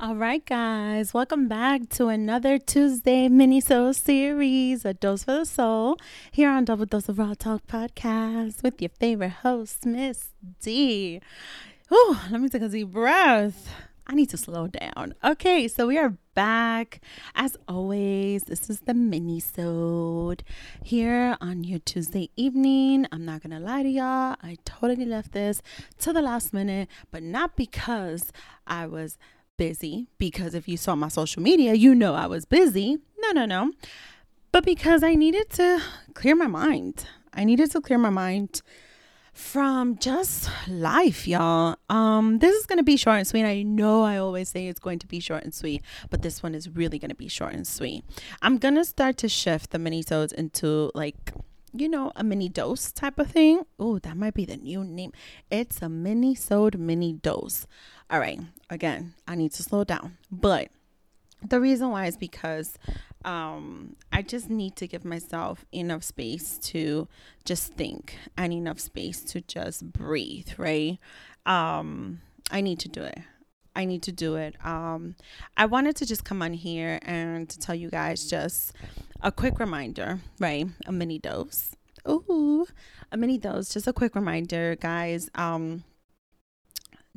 All right, guys, welcome back to another Tuesday mini soul series, A Dose for the Soul, here on Double Dose of Raw Talk podcast with your favorite host, Miss D. Whew, let me take a deep breath. I need to slow down. Okay, so we are back. As always, this is the mini sode here on your Tuesday evening. I'm not gonna lie to y'all. I totally left this to the last minute, but not because I was busy because if you saw my social media, you know I was busy. No, no, no. But because I needed to clear my mind. I needed to clear my mind from just life, y'all. Um, this is gonna be short and sweet. I know I always say it's going to be short and sweet, but this one is really gonna be short and sweet. I'm gonna start to shift the mini sodes into like you know, a mini dose type of thing. Oh, that might be the new name. It's a mini sode mini dose. All right. Again, I need to slow down. But the reason why is because um, I just need to give myself enough space to just think and enough space to just breathe, right? Um, I need to do it. I need to do it. Um, I wanted to just come on here and to tell you guys just a quick reminder, right? A mini dose. Ooh, a mini dose. Just a quick reminder, guys. Um,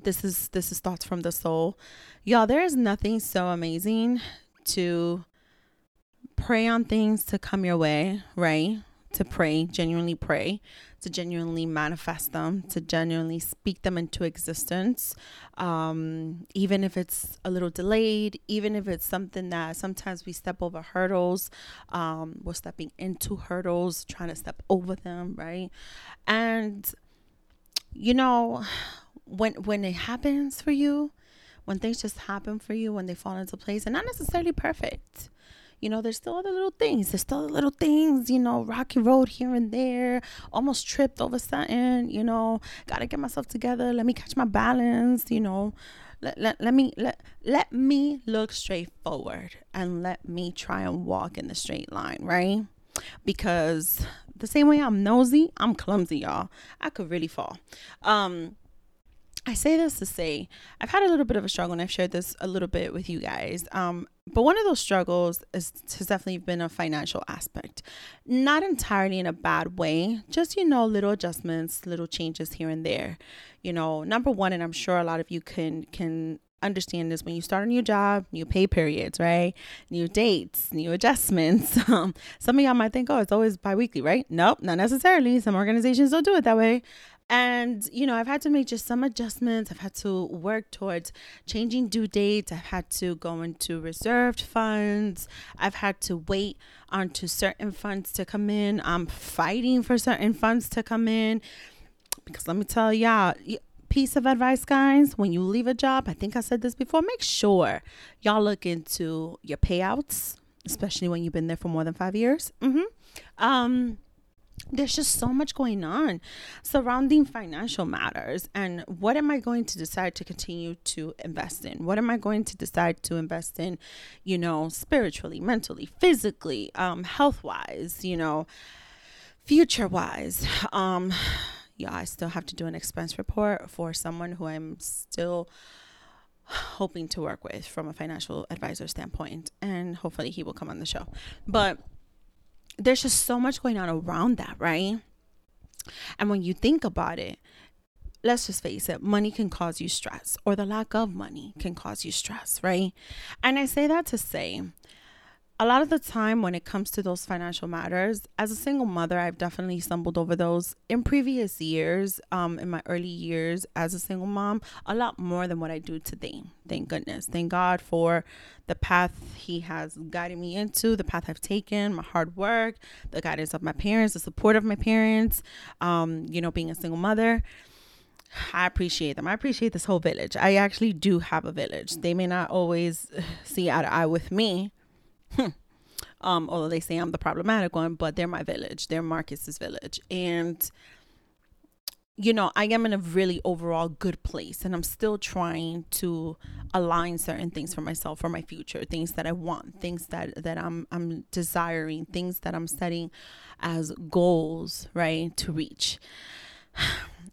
this is this is thoughts from the soul, y'all. There is nothing so amazing to pray on things to come your way, right? To pray, genuinely pray, to genuinely manifest them, to genuinely speak them into existence. Um, even if it's a little delayed, even if it's something that sometimes we step over hurdles, um, we're stepping into hurdles, trying to step over them, right? And, you know, when when it happens for you, when things just happen for you, when they fall into place, and not necessarily perfect. You know, there's still other little things. There's still little things, you know, rocky road here and there, almost tripped over something, you know, gotta get myself together. Let me catch my balance, you know. Let, let, let me let let me look straight forward and let me try and walk in the straight line, right? Because the same way I'm nosy, I'm clumsy, y'all. I could really fall. Um I say this to say I've had a little bit of a struggle, and I've shared this a little bit with you guys. Um, but one of those struggles is, has definitely been a financial aspect, not entirely in a bad way. Just you know, little adjustments, little changes here and there. You know, number one, and I'm sure a lot of you can can understand this when you start a new job, new pay periods, right? New dates, new adjustments. Um, some of y'all might think, oh, it's always biweekly, right? Nope, not necessarily. Some organizations don't do it that way. And, you know, I've had to make just some adjustments. I've had to work towards changing due dates. I've had to go into reserved funds. I've had to wait onto certain funds to come in. I'm fighting for certain funds to come in. Because let me tell y'all, piece of advice, guys, when you leave a job, I think I said this before, make sure y'all look into your payouts, especially when you've been there for more than five years. Mm-hmm. Um, there's just so much going on surrounding financial matters. And what am i going to decide to continue to invest in? What am i going to decide to invest in you know spiritually mentally physically um health wise you know future wise um yeah i still have to do an expense report for someone who i'm still hoping to work with from a financial advisor standpoint and hopefully he will come on the show. But there's just so much going on around that, right? And when you think about it, let's just face it, money can cause you stress, or the lack of money can cause you stress, right? And I say that to say, a lot of the time when it comes to those financial matters as a single mother i've definitely stumbled over those in previous years um, in my early years as a single mom a lot more than what i do today thank goodness thank god for the path he has guided me into the path i've taken my hard work the guidance of my parents the support of my parents um, you know being a single mother I appreciate them. I appreciate this whole village. I actually do have a village. They may not always see eye to eye with me. Um, although they say I'm the problematic one, but they're my village. They're Marcus's village. And you know, I am in a really overall good place and I'm still trying to align certain things for myself for my future, things that I want, things that that I'm I'm desiring, things that I'm setting as goals, right, to reach.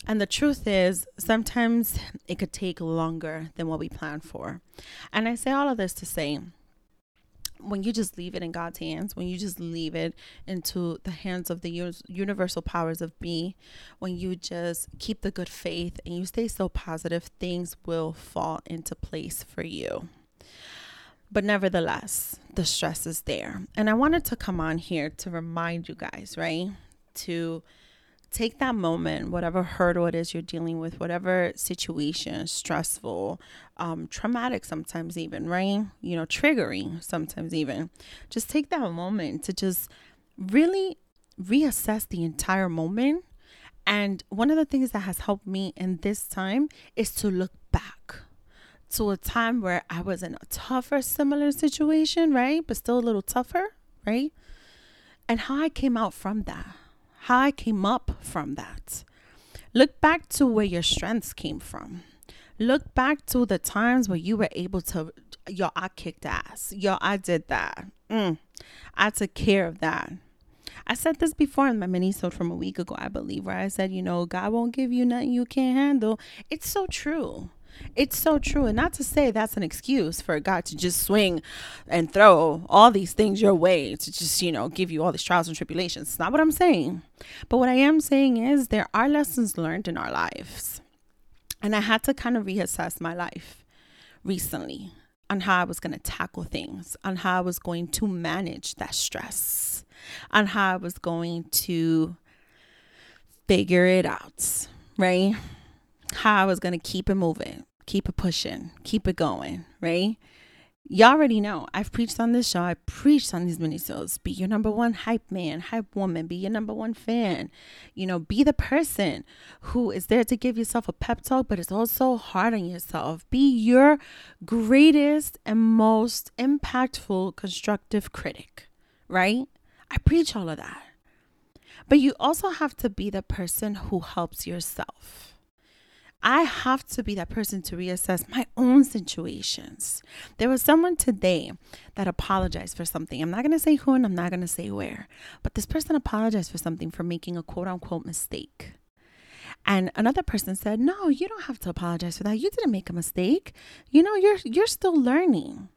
And the truth is, sometimes it could take longer than what we plan for. And I say all of this to say, when you just leave it in God's hands, when you just leave it into the hands of the universal powers of me, when you just keep the good faith and you stay so positive, things will fall into place for you. But nevertheless, the stress is there. And I wanted to come on here to remind you guys, right? To take that moment, whatever hurdle it is you're dealing with, whatever situation, stressful, um, traumatic sometimes even, right? You know, triggering sometimes even. Just take that moment to just really reassess the entire moment. And one of the things that has helped me in this time is to look back to a time where I was in a tougher, similar situation, right? But still a little tougher, right? And how I came out from that how I came up from that. Look back to where your strengths came from. Look back to the times where you were able to, yo, I kicked ass. Yo, I did that. Mm, I took care of that. I said this before in my mini from a week ago, I believe, where I said, you know, God won't give you nothing you can't handle. It's so true. It's so true. And not to say that's an excuse for God to just swing and throw all these things your way to just, you know, give you all these trials and tribulations. It's not what I'm saying. But what I am saying is there are lessons learned in our lives. And I had to kind of reassess my life recently on how I was going to tackle things, on how I was going to manage that stress, on how I was going to figure it out, right? How I was going to keep it moving, keep it pushing, keep it going, right? Y'all already know I've preached on this show. I preached on these mini shows. Be your number one hype man, hype woman. Be your number one fan. You know, be the person who is there to give yourself a pep talk, but it's also hard on yourself. Be your greatest and most impactful constructive critic, right? I preach all of that. But you also have to be the person who helps yourself I have to be that person to reassess my own situations. There was someone today that apologized for something. I'm not going to say who and I'm not going to say where, but this person apologized for something for making a quote unquote mistake. And another person said, "No, you don't have to apologize for that. You didn't make a mistake. You know, you're you're still learning."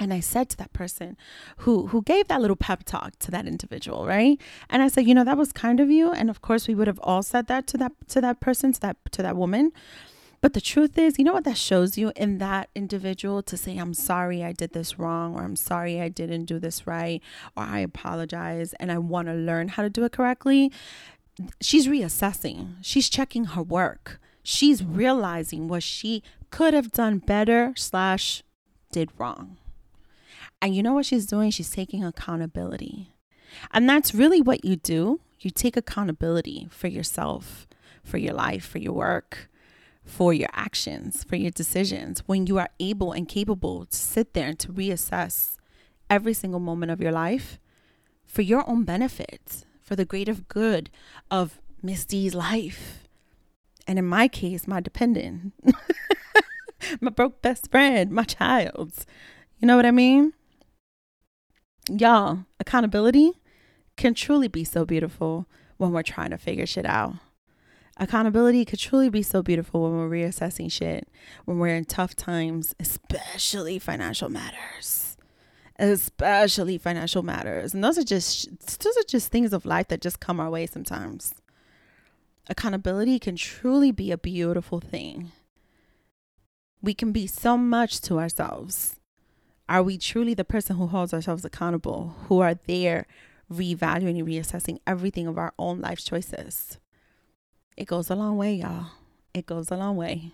And I said to that person who who gave that little pep talk to that individual, right? And I said, you know, that was kind of you. And of course, we would have all said that to that to that person, to that to that woman. But the truth is, you know what that shows you in that individual to say, I'm sorry I did this wrong, or I'm sorry I didn't do this right, or I apologize and I want to learn how to do it correctly. She's reassessing, she's checking her work, she's realizing what she could have done better, slash, did wrong. And you know what she's doing? She's taking accountability. And that's really what you do. You take accountability for yourself, for your life, for your work, for your actions, for your decisions. When you are able and capable to sit there and to reassess every single moment of your life for your own benefit, for the greater good of Miss D's life. And in my case, my dependent, my broke best friend, my child's. You know what I mean? Y'all, accountability can truly be so beautiful when we're trying to figure shit out. Accountability could truly be so beautiful when we're reassessing shit, when we're in tough times, especially financial matters. Especially financial matters. And those are just those are just things of life that just come our way sometimes. Accountability can truly be a beautiful thing. We can be so much to ourselves are we truly the person who holds ourselves accountable, who are there reevaluating, reassessing everything of our own life choices? It goes a long way, y'all. It goes a long way.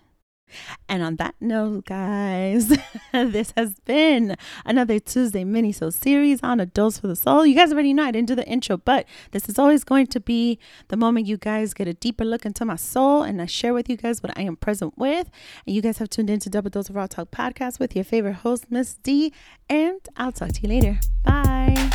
And on that note, guys, this has been another Tuesday mini so series on a dose for the soul. You guys already know I didn't do the intro, but this is always going to be the moment you guys get a deeper look into my soul and I share with you guys what I am present with. And you guys have tuned into Double Dose of Raw Talk podcast with your favorite host, Miss D. And I'll talk to you later. Bye.